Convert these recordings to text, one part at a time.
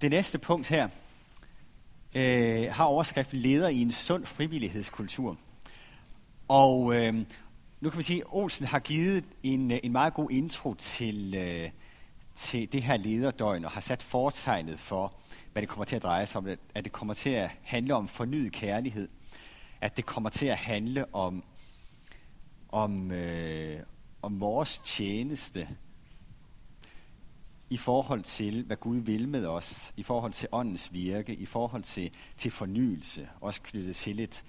Det næste punkt her øh, har overskrift leder i en sund frivillighedskultur. Og øh, nu kan vi sige, at Olsen har givet en, øh, en meget god intro til, øh, til det her lederdøgn og har sat fortegnet for, hvad det kommer til at dreje sig om. At det kommer til at handle om fornyet kærlighed. At det kommer til at handle om, om, øh, om vores tjeneste i forhold til, hvad Gud vil med os, i forhold til åndens virke, i forhold til, til fornyelse, også knyttet til et,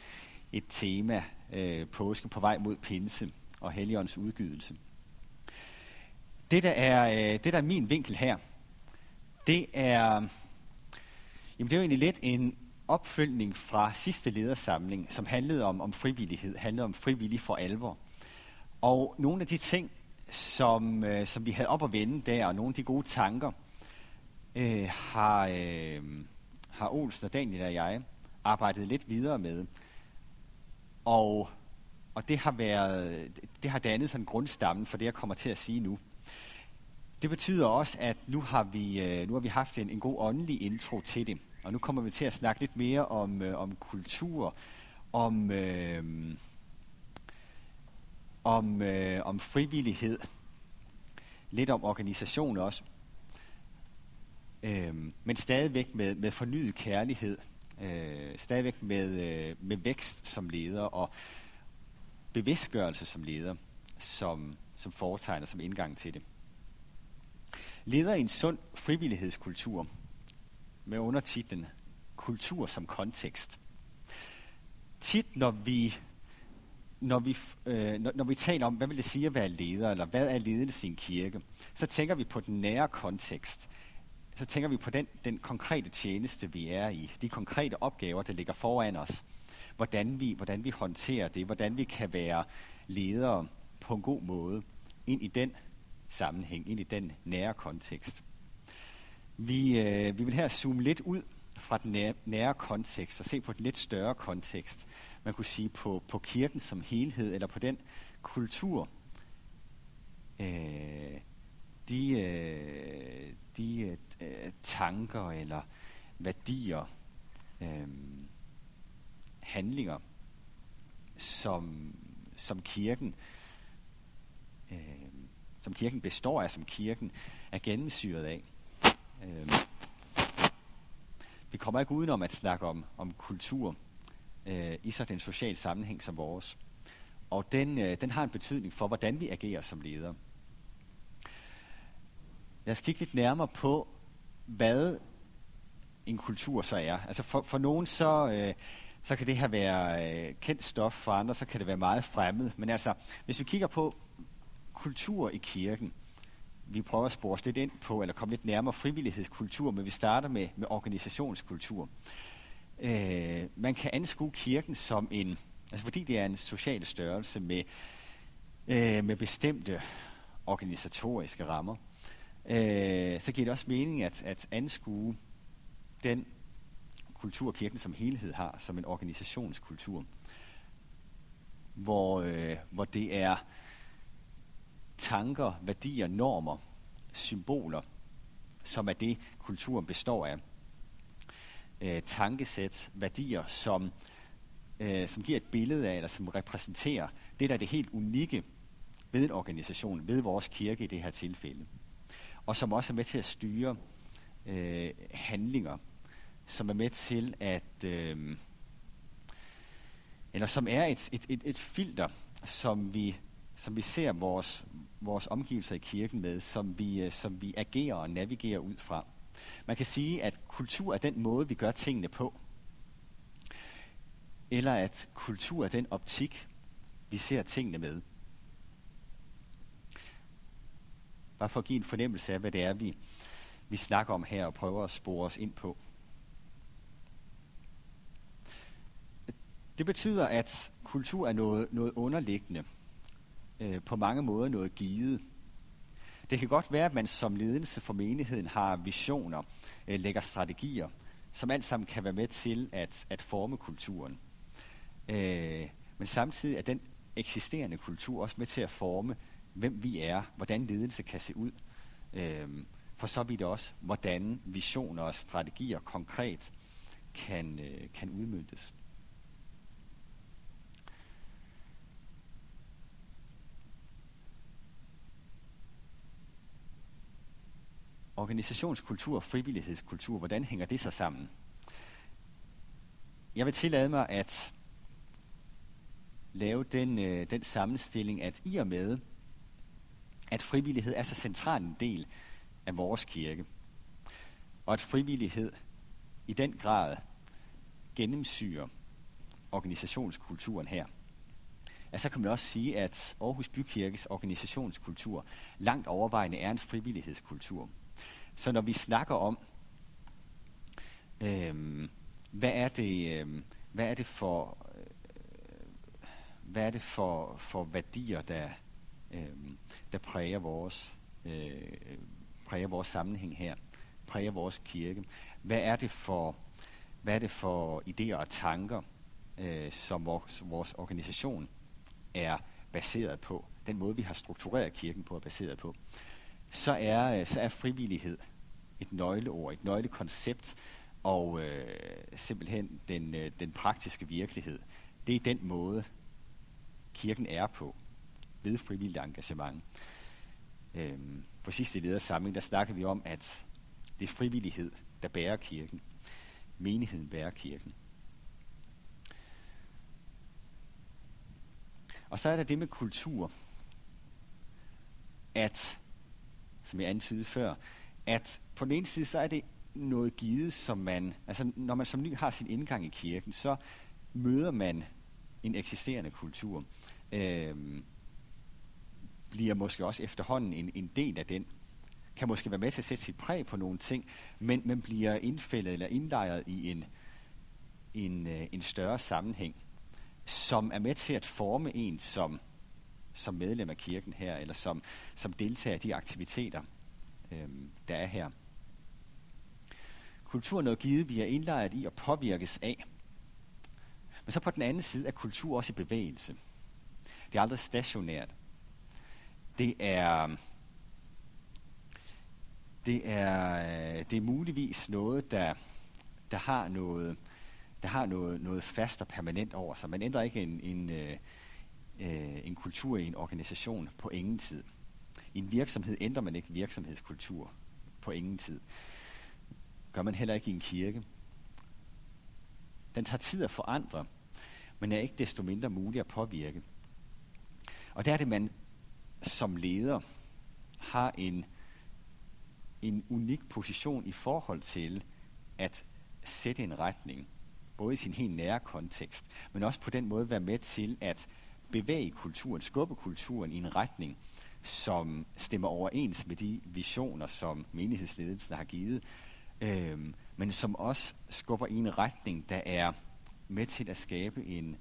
et tema, øh, påske på vej mod pinse og Helligåndens udgydelse. Det, der er, øh, det, der er min vinkel her, det er, jamen det er jo egentlig lidt en opfølgning fra sidste ledersamling, som handlede om, om frivillighed, handlede om frivillig for alvor. Og nogle af de ting, som, øh, som vi havde op at vende der, og nogle af de gode tanker, øh, har, øh, har Olsen og Daniel og jeg arbejdet lidt videre med. Og, og det har været, det har dannet sådan grundstammen for det, jeg kommer til at sige nu. Det betyder også, at nu har vi, øh, nu har vi haft en, en god åndelig intro til det. Og nu kommer vi til at snakke lidt mere om, øh, om kultur, om, øh, om, øh, om frivillighed, lidt om organisation også, øh, men stadigvæk med, med fornyet kærlighed, øh, stadigvæk med, øh, med vækst som leder og bevidstgørelse som leder, som, som foretegner som indgang til det. Leder i en sund frivillighedskultur med undertitlen Kultur som kontekst. Tit når vi når vi, øh, når, når vi taler om, hvad vil det sige at være leder, eller hvad er ledelse i en kirke, så tænker vi på den nære kontekst. Så tænker vi på den, den konkrete tjeneste, vi er i, de konkrete opgaver, der ligger foran os. Hvordan vi, hvordan vi håndterer det, hvordan vi kan være ledere på en god måde ind i den sammenhæng, ind i den nære kontekst. Vi, øh, vi vil her zoome lidt ud fra den nære, nære kontekst og se på den lidt større kontekst. Man kunne sige på, på kirken som helhed, eller på den kultur, øh, de, øh, de øh, tanker eller værdier, øh, handlinger, som, som kirken øh, som kirken består af, som kirken er gennemsyret af. Øh, vi kommer ikke udenom at snakke om, om kultur øh, i sådan en social sammenhæng som vores. Og den, øh, den har en betydning for, hvordan vi agerer som ledere. Lad os kigge lidt nærmere på, hvad en kultur så er. Altså for, for nogen så, øh, så kan det her være øh, kendt stof, for andre så kan det være meget fremmed. Men altså, hvis vi kigger på kultur i kirken, vi prøver at spore os lidt ind på, eller komme lidt nærmere frivillighedskultur, men vi starter med, med organisationskultur. Øh, man kan anskue kirken som en, altså fordi det er en social størrelse med, øh, med bestemte organisatoriske rammer, øh, så giver det også mening at, at anskue den kultur, kirken som helhed har, som en organisationskultur, hvor, øh, hvor det er tanker, værdier, normer, symboler, som er det, kulturen består af. Øh, tankesæt, værdier, som, øh, som giver et billede af, eller som repræsenterer det, der er det helt unikke ved en organisation, ved vores kirke i det her tilfælde. Og som også er med til at styre øh, handlinger, som er med til at, øh, eller som er et, et, et, et filter, som vi, som vi ser vores, vores omgivelser i kirken med, som vi, øh, som vi agerer og navigerer ud fra. Man kan sige, at kultur er den måde, vi gør tingene på. Eller at kultur er den optik, vi ser tingene med. Bare for at give en fornemmelse af, hvad det er, vi, vi snakker om her og prøver at spore os ind på. Det betyder, at kultur er noget, noget underliggende øh, på mange måder noget givet. Det kan godt være, at man som ledelse for menigheden har visioner, øh, lægger strategier, som alt sammen kan være med til at, at forme kulturen. Øh, men samtidig er den eksisterende kultur også med til at forme, hvem vi er, hvordan ledelse kan se ud. Øh, for så vidt også, hvordan visioner og strategier konkret kan, øh, kan udmyndtes. Organisationskultur og frivillighedskultur, hvordan hænger det så sammen? Jeg vil tillade mig at lave den, øh, den sammenstilling, at i og med, at frivillighed er så central en del af vores kirke, og at frivillighed i den grad gennemsyrer organisationskulturen her, at så kan man også sige, at Aarhus Bykirkes organisationskultur langt overvejende er en frivillighedskultur. Så når vi snakker om, øh, hvad er det, øh, hvad er det for, øh, hvad er det for, for værdier, der, øh, der præger vores, øh, præger vores sammenhæng her, præger vores kirke? Hvad er det for, hvad er det for idéer og tanker, øh, som vores, vores organisation er baseret på? Den måde, vi har struktureret kirken på, er baseret på så er, øh, så er frivillighed et nøgleord, et nøglekoncept, og øh, simpelthen den, øh, den praktiske virkelighed. Det er den måde, kirken er på, ved frivilligt engagement. Øhm, på sidste ledersamling, der snakkede vi om, at det er frivillighed, der bærer kirken. Menigheden bærer kirken. Og så er der det med kultur, at som jeg antydede før, at på den ene side, så er det noget givet, som man, altså når man som ny har sin indgang i kirken, så møder man en eksisterende kultur. Øhm, bliver måske også efterhånden en, en del af den, kan måske være med til at sætte sit præg på nogle ting, men man bliver indfældet eller indlejret i en, en, øh, en større sammenhæng, som er med til at forme en som som medlem af kirken her, eller som, som deltager i de aktiviteter, øhm, der er her. Kultur er noget givet, vi er indlejret i og påvirkes af. Men så på den anden side er kultur også i bevægelse. Det er aldrig stationært. Det er, det er, øh, det er muligvis noget, der, der har noget, der har noget, noget fast og permanent over sig. Man ændrer ikke en, en, øh, øh, en kultur i en organisation på ingen tid. I en virksomhed ændrer man ikke virksomhedskultur på ingen tid. Gør man heller ikke i en kirke. Den tager tid at forandre, men er ikke desto mindre mulig at påvirke. Og der er det, man som leder har en, en unik position i forhold til at sætte en retning, både i sin helt nære kontekst, men også på den måde være med til at bevæge kulturen, skubbe kulturen i en retning, som stemmer overens med de visioner, som menighedsledelsen har givet, øhm, men som også skubber i en retning, der er med til at skabe en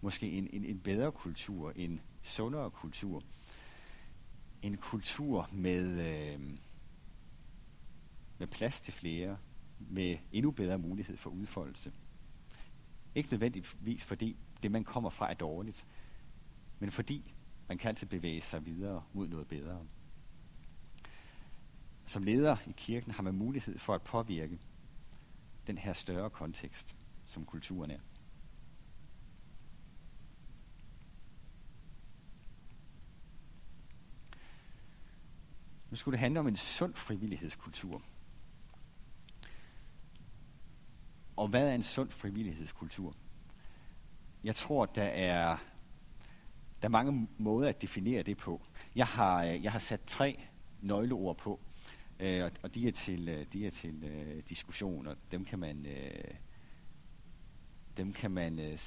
måske en, en, en bedre kultur, en sundere kultur. En kultur med, øh, med plads til flere, med endnu bedre mulighed for udfoldelse. Ikke nødvendigvis fordi det, man kommer fra, er dårligt, men fordi man kan altid bevæge sig videre mod noget bedre. Som leder i kirken har man mulighed for at påvirke den her større kontekst, som kulturen er. Nu skulle det handle om en sund frivillighedskultur. Og hvad er en sund frivillighedskultur? Jeg tror, der er der er mange måder at definere det på. Jeg har, øh, jeg har sat tre nøgleord på, øh, og de er til, øh, de er til øh, diskussion, og dem kan man, øh, dem kan man øh,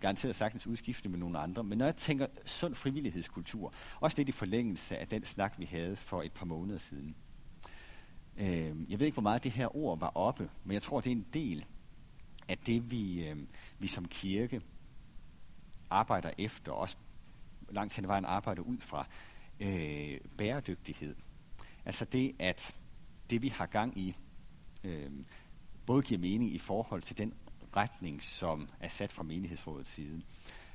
garanteret sagtens udskifte med nogle andre. Men når jeg tænker sund frivillighedskultur, også lidt i forlængelse af den snak, vi havde for et par måneder siden. Øh, jeg ved ikke, hvor meget det her ord var oppe, men jeg tror, det er en del af det, vi, øh, vi som kirke arbejder efter, også langt hen ad vejen arbejder ud fra øh, bæredygtighed. Altså det, at det vi har gang i, øh, både giver mening i forhold til den retning, som er sat fra menighedsrådets side,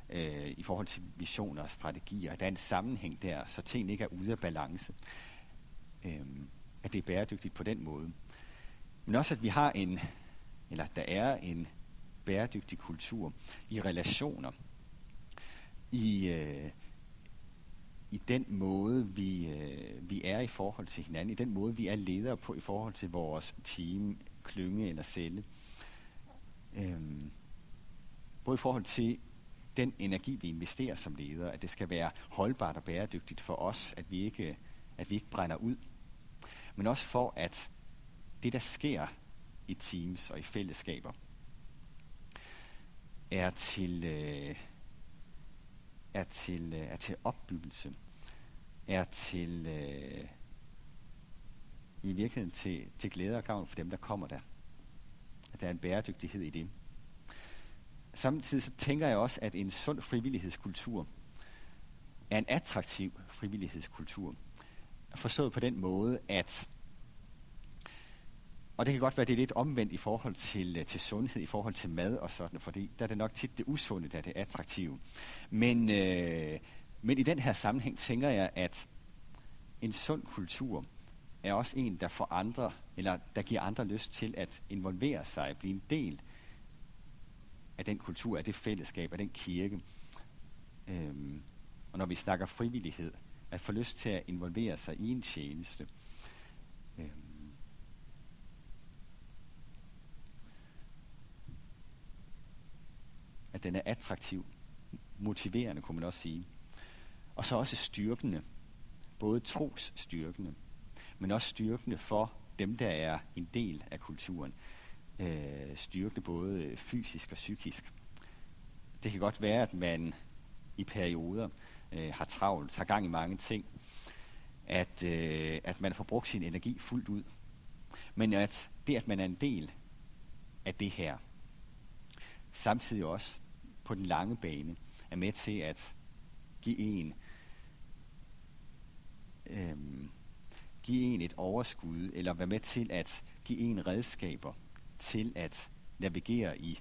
øh, i forhold til visioner og strategier. Der er en sammenhæng der, så tingene ikke er ude af balance. Øh, at det er bæredygtigt på den måde. Men også, at vi har en, eller der er en bæredygtig kultur i relationer, i, øh, i den måde, vi, øh, vi er i forhold til hinanden, i den måde, vi er ledere på i forhold til vores team, klynge eller celle. Øhm, både i forhold til den energi, vi investerer som ledere, at det skal være holdbart og bæredygtigt for os, at vi ikke, at vi ikke brænder ud. Men også for, at det, der sker i teams og i fællesskaber, er til, øh, er til, øh, er til opbyggelse, er til øh, i virkeligheden til, til glæde og gavn for dem, der kommer der. At der er en bæredygtighed i det. Samtidig så tænker jeg også, at en sund frivillighedskultur er en attraktiv frivillighedskultur. Forstået på den måde, at og det kan godt være, at det er lidt omvendt i forhold til, øh, til sundhed, i forhold til mad og sådan, fordi der er det nok tit det usunde, der er det attraktive. Men, øh, men i den her sammenhæng tænker jeg, at en sund kultur er også en, der får andre, eller der giver andre lyst til at involvere sig, blive en del af den kultur, af det fællesskab, af den kirke. Øhm, og når vi snakker frivillighed, at få lyst til at involvere sig i en tjeneste. Øhm, at den er attraktiv, motiverende, kunne man også sige. Og så også styrkende, både trosstyrkende, men også styrkende for dem, der er en del af kulturen øh, styrke både fysisk og psykisk. Det kan godt være, at man i perioder øh, har travlt, har gang i mange ting, at, øh, at man får brugt sin energi fuldt ud. Men at det, at man er en del af det her, samtidig også på den lange bane, er med til at give en, øh, give en et overskud, eller være med til at give en redskaber til at navigere i,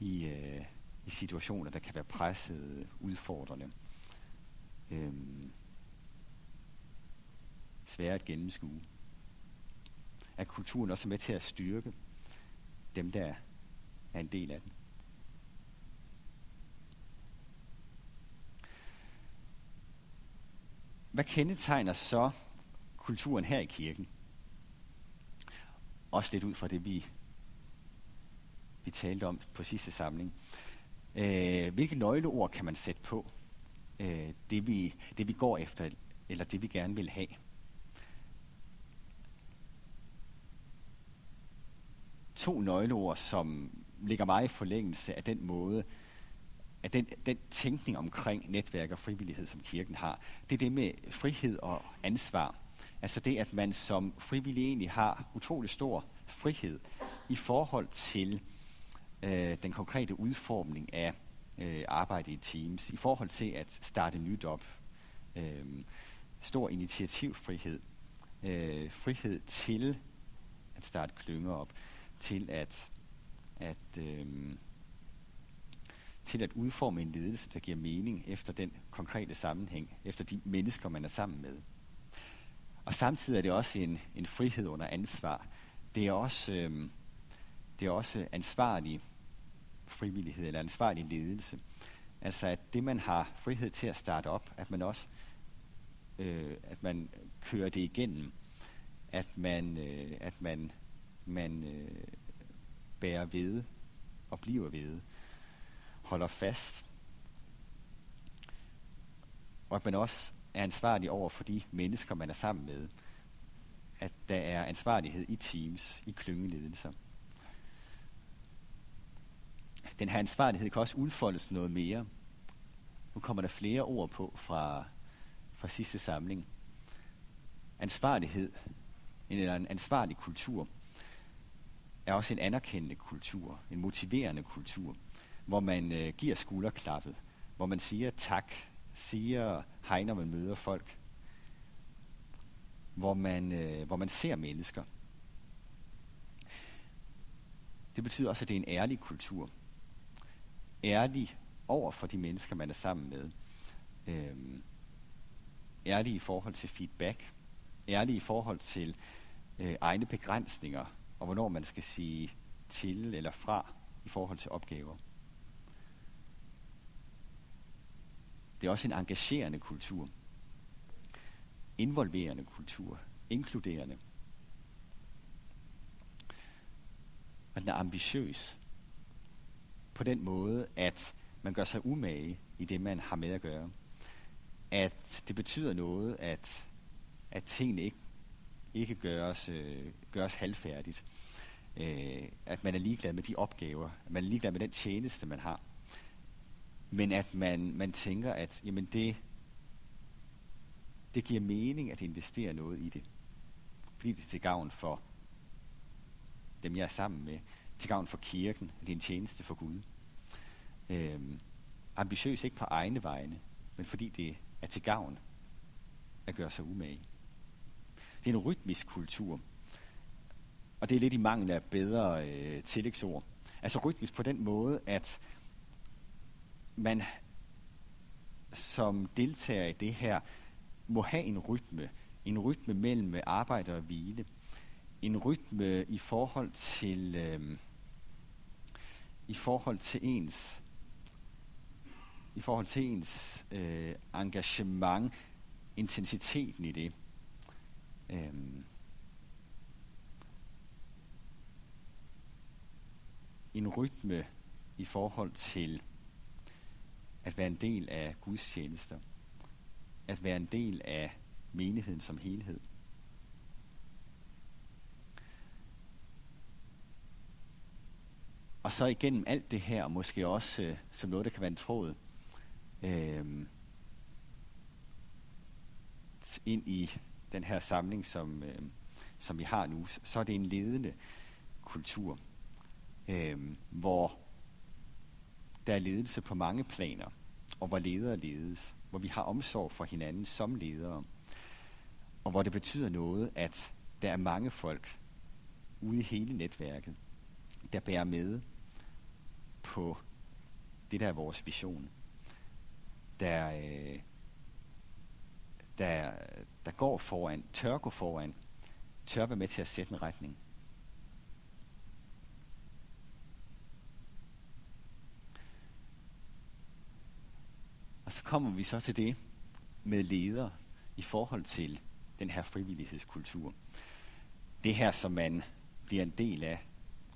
i, øh, i situationer, der kan være pressede, udfordrende, øh, svære at gennemskue. At kulturen også med til at styrke dem, der er en del af den. Hvad kendetegner så kulturen her i kirken? Også lidt ud fra det, vi vi talte om på sidste samling. Øh, hvilke nøgleord kan man sætte på øh, det, vi, det, vi går efter, eller det, vi gerne vil have? To nøgleord, som ligger meget i forlængelse af den måde, at den, den tænkning omkring netværk og frivillighed, som kirken har. Det er det med frihed og ansvar. Altså det, at man som frivillig egentlig har utrolig stor frihed i forhold til øh, den konkrete udformning af øh, arbejde i teams i forhold til at starte nyt op. Øh, stor initiativfrihed. Øh, frihed til at starte klynger op. Til at, at, øh, til at udforme en ledelse, der giver mening efter den konkrete sammenhæng, efter de mennesker, man er sammen med. Og samtidig er det også en, en frihed under ansvar. Det er også, øh, det er også ansvarlig frivillighed eller ansvarlig ledelse. Altså at det, man har frihed til at starte op, at man også øh, at man kører det igennem, at man, øh, at man, man øh, bærer ved og bliver ved, holder fast, og at man også er ansvarlig over for de mennesker, man er sammen med. At der er ansvarlighed i teams, i klyngeledelser den her ansvarlighed kan også udfoldes noget mere. Nu kommer der flere ord på fra, fra sidste samling. Ansvarlighed, eller en ansvarlig kultur, er også en anerkendende kultur, en motiverende kultur, hvor man øh, giver skulderklappet, hvor man siger tak, siger hej, når man møder folk, hvor man, øh, hvor man ser mennesker. Det betyder også, at det er en ærlig kultur, ærlig over for de mennesker, man er sammen med. Øhm, ærlig i forhold til feedback. Ærlig i forhold til øh, egne begrænsninger, og hvornår man skal sige til eller fra i forhold til opgaver. Det er også en engagerende kultur. Involverende kultur. Inkluderende. Og den er ambitiøs. På den måde, at man gør sig umage i det, man har med at gøre. At det betyder noget, at, at tingene ikke, ikke gøres, øh, gøres halvfærdigt. Øh, at man er ligeglad med de opgaver. At man er ligeglad med den tjeneste, man har. Men at man, man tænker, at jamen det, det giver mening at investere noget i det. Fordi det er til gavn for dem, jeg er sammen med. Til gavn for kirken. Det er en tjeneste for Gud. Øhm, ambitiøs ikke på egne vegne, men fordi det er til gavn at gøre sig umage. Det er en rytmisk kultur. Og det er lidt i mangel af bedre øh, tillægsord. Altså rytmisk på den måde, at man som deltager i det her må have en rytme. En rytme mellem arbejde og hvile. En rytme i forhold til øh, i forhold til ens i forhold til ens øh, engagement, intensiteten i det. Øhm, en rytme i forhold til at være en del af Guds tjenester. At være en del af menigheden som helhed. Og så igennem alt det her, og måske også øh, som noget, der kan være en tråd, øh, ind i den her samling, som, øh, som vi har nu, så er det en ledende kultur, øh, hvor der er ledelse på mange planer, og hvor ledere ledes, hvor vi har omsorg for hinanden som ledere, og hvor det betyder noget, at der er mange folk ude i hele netværket, der bærer med på det, der er vores vision der, øh, der, der går foran, tør gå foran, tør være med til at sætte en retning. Og så kommer vi så til det med ledere i forhold til den her frivillighedskultur. Det her, som man bliver en del af,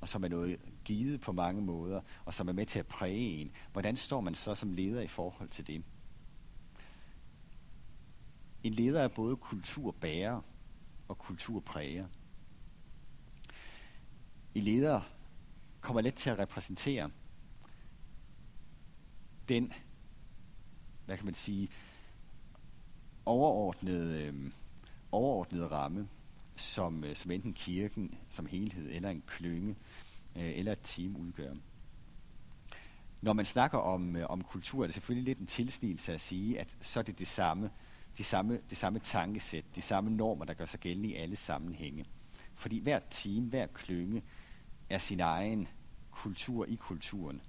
og som er noget givet på mange måder, og som er med til at præge en. Hvordan står man så som leder i forhold til det? En leder er både kulturbærer og kulturpræger. En leder kommer let til at repræsentere den, hvad kan man sige, overordnede, øh, overordnede ramme, som, øh, som enten kirken som helhed, eller en klynge, øh, eller et team udgør. Når man snakker om, øh, om kultur, er det selvfølgelig lidt en tilsnigelse at sige, at så er det det samme, de samme, det samme tankesæt, de samme normer, der gør sig gældende i alle sammenhænge. Fordi hver team, hver klynge er sin egen kultur i kulturen.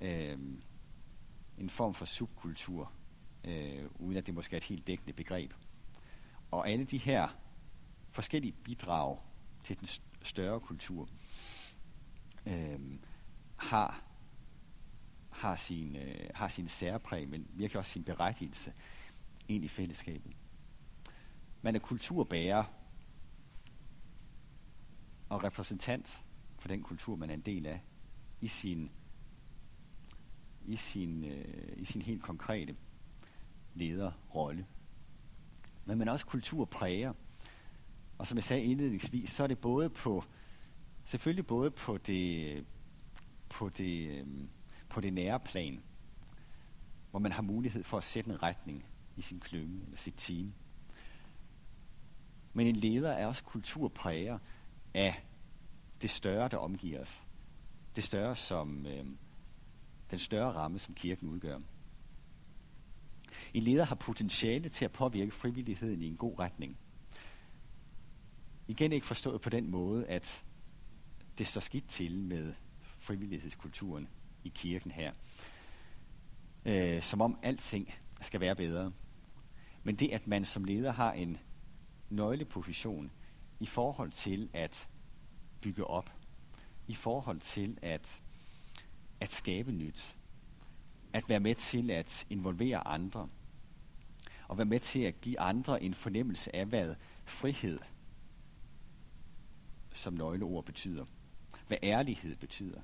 Øh, en form for subkultur, øh, uden at det måske er et helt dækkende begreb. Og alle de her forskellige bidrag til den større kultur øh, har har sin, øh, har sin særpræg, men virkelig også sin berettigelse ind i fællesskabet. Man er kulturbærer og repræsentant for den kultur, man er en del af, i sin, i sin, øh, i sin helt konkrete lederrolle. Men man også også kulturpræger. Og som jeg sagde indledningsvis, så er det både på, selvfølgelig både på det, på det, øh, på det nære plan, hvor man har mulighed for at sætte en retning i sin klynge eller sit team. Men en leder er også kulturpræger af det større, der omgiver os. Det større som øh, den større ramme, som kirken udgør. En leder har potentiale til at påvirke frivilligheden i en god retning. Igen ikke forstået på den måde, at det står skidt til med frivillighedskulturen i kirken her. Øh, som om alting skal være bedre. Men det, at man som leder har en nøgleposition i forhold til at bygge op, i forhold til at, at skabe nyt, at være med til at involvere andre, og være med til at give andre en fornemmelse af, hvad frihed som nøgleord betyder, hvad ærlighed betyder,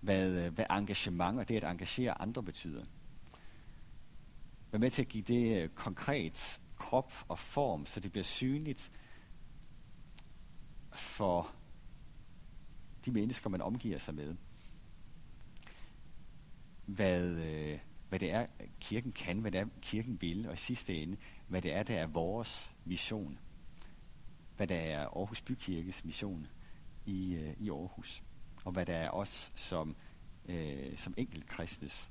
hvad, øh, hvad engagement og det at engagere andre betyder. Vær med til at give det øh, konkret krop og form, så det bliver synligt for de mennesker, man omgiver sig med. Hvad, øh, hvad det er, kirken kan, hvad det er, kirken vil, og i sidste ende, hvad det er, der er vores mission. Hvad der er Aarhus Bykirkes mission i, øh, i Aarhus. Og hvad der er os som, øh, som enkelt kristnes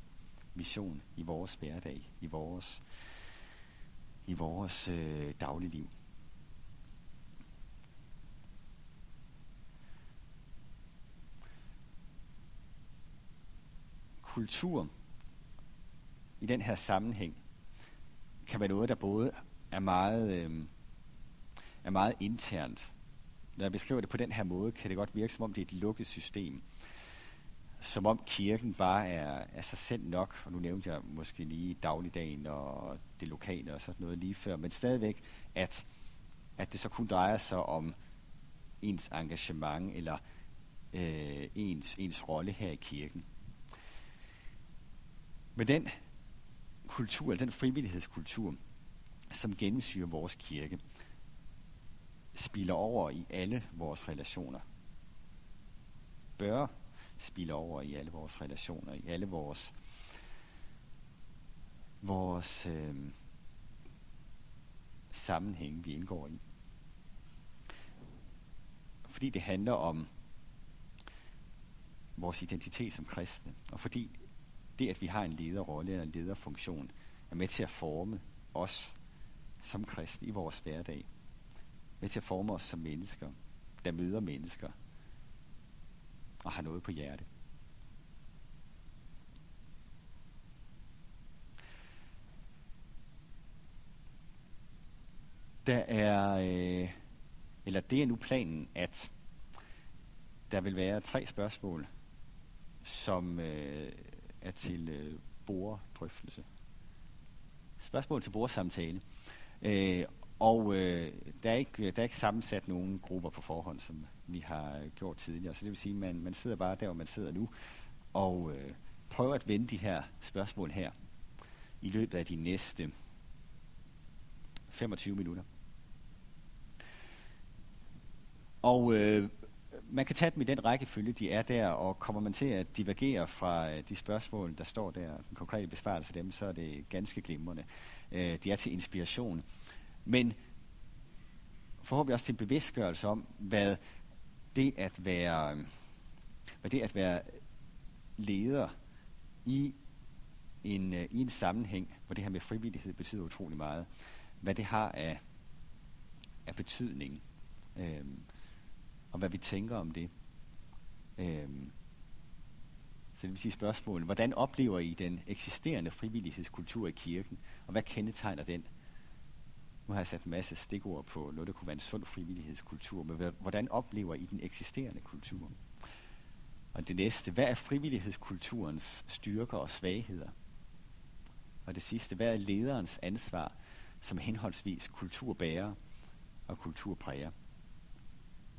mission i vores hverdag, i vores, i vores øh, dagligliv. Kultur i den her sammenhæng kan være noget, der både er meget, øh, er meget internt. Når jeg beskriver det på den her måde, kan det godt virke, som om det er et lukket system som om kirken bare er, er sig selv nok, og nu nævnte jeg måske lige dagligdagen og det lokale og sådan noget lige før, men stadigvæk, at, at det så kun drejer sig om ens engagement eller øh, ens, ens rolle her i kirken med den kultur, den frivillighedskultur, som gennemsyrer vores kirke, spiller over i alle vores relationer. Bør spiller over i alle vores relationer, i alle vores, vores øh, sammenhæng, vi indgår i. Fordi det handler om vores identitet som kristne, og fordi det, at vi har en lederrolle eller en lederfunktion, er med til at forme os som kristne i vores hverdag. Med til at forme os som mennesker, der møder mennesker, og har noget på hjerte. Der er, øh, eller det er nu planen, at der vil være tre spørgsmål, som øh, er til øh, borddrøftelse. Spørgsmål til bordsamtale. Øh, og øh, der, er ikke, der er ikke sammensat nogen grupper på forhånd, som vi har øh, gjort tidligere. Så det vil sige, at man, man sidder bare der, hvor man sidder nu, og øh, prøver at vende de her spørgsmål her i løbet af de næste 25 minutter. Og øh, man kan tage dem i den rækkefølge, de er der, og kommer man til at divergere fra øh, de spørgsmål, der står der, den konkrete besvarelse af dem, så er det ganske glimrende. Øh, de er til inspiration. Men forhåbentlig også til en bevidstgørelse om, hvad det at være, hvad det at være leder i en, øh, i en sammenhæng, hvor det her med frivillighed betyder utrolig meget, hvad det har af, af betydning, øhm, og hvad vi tænker om det. Øhm, så det vil sige spørgsmålet, hvordan oplever I den eksisterende frivillighedskultur i kirken, og hvad kendetegner den? Nu har jeg sat en masse stikord på noget, der kunne være en sund frivillighedskultur, men hvordan oplever I den eksisterende kultur? Og det næste, hvad er frivillighedskulturens styrker og svagheder? Og det sidste, hvad er lederens ansvar som henholdsvis kulturbærer og kulturpræger?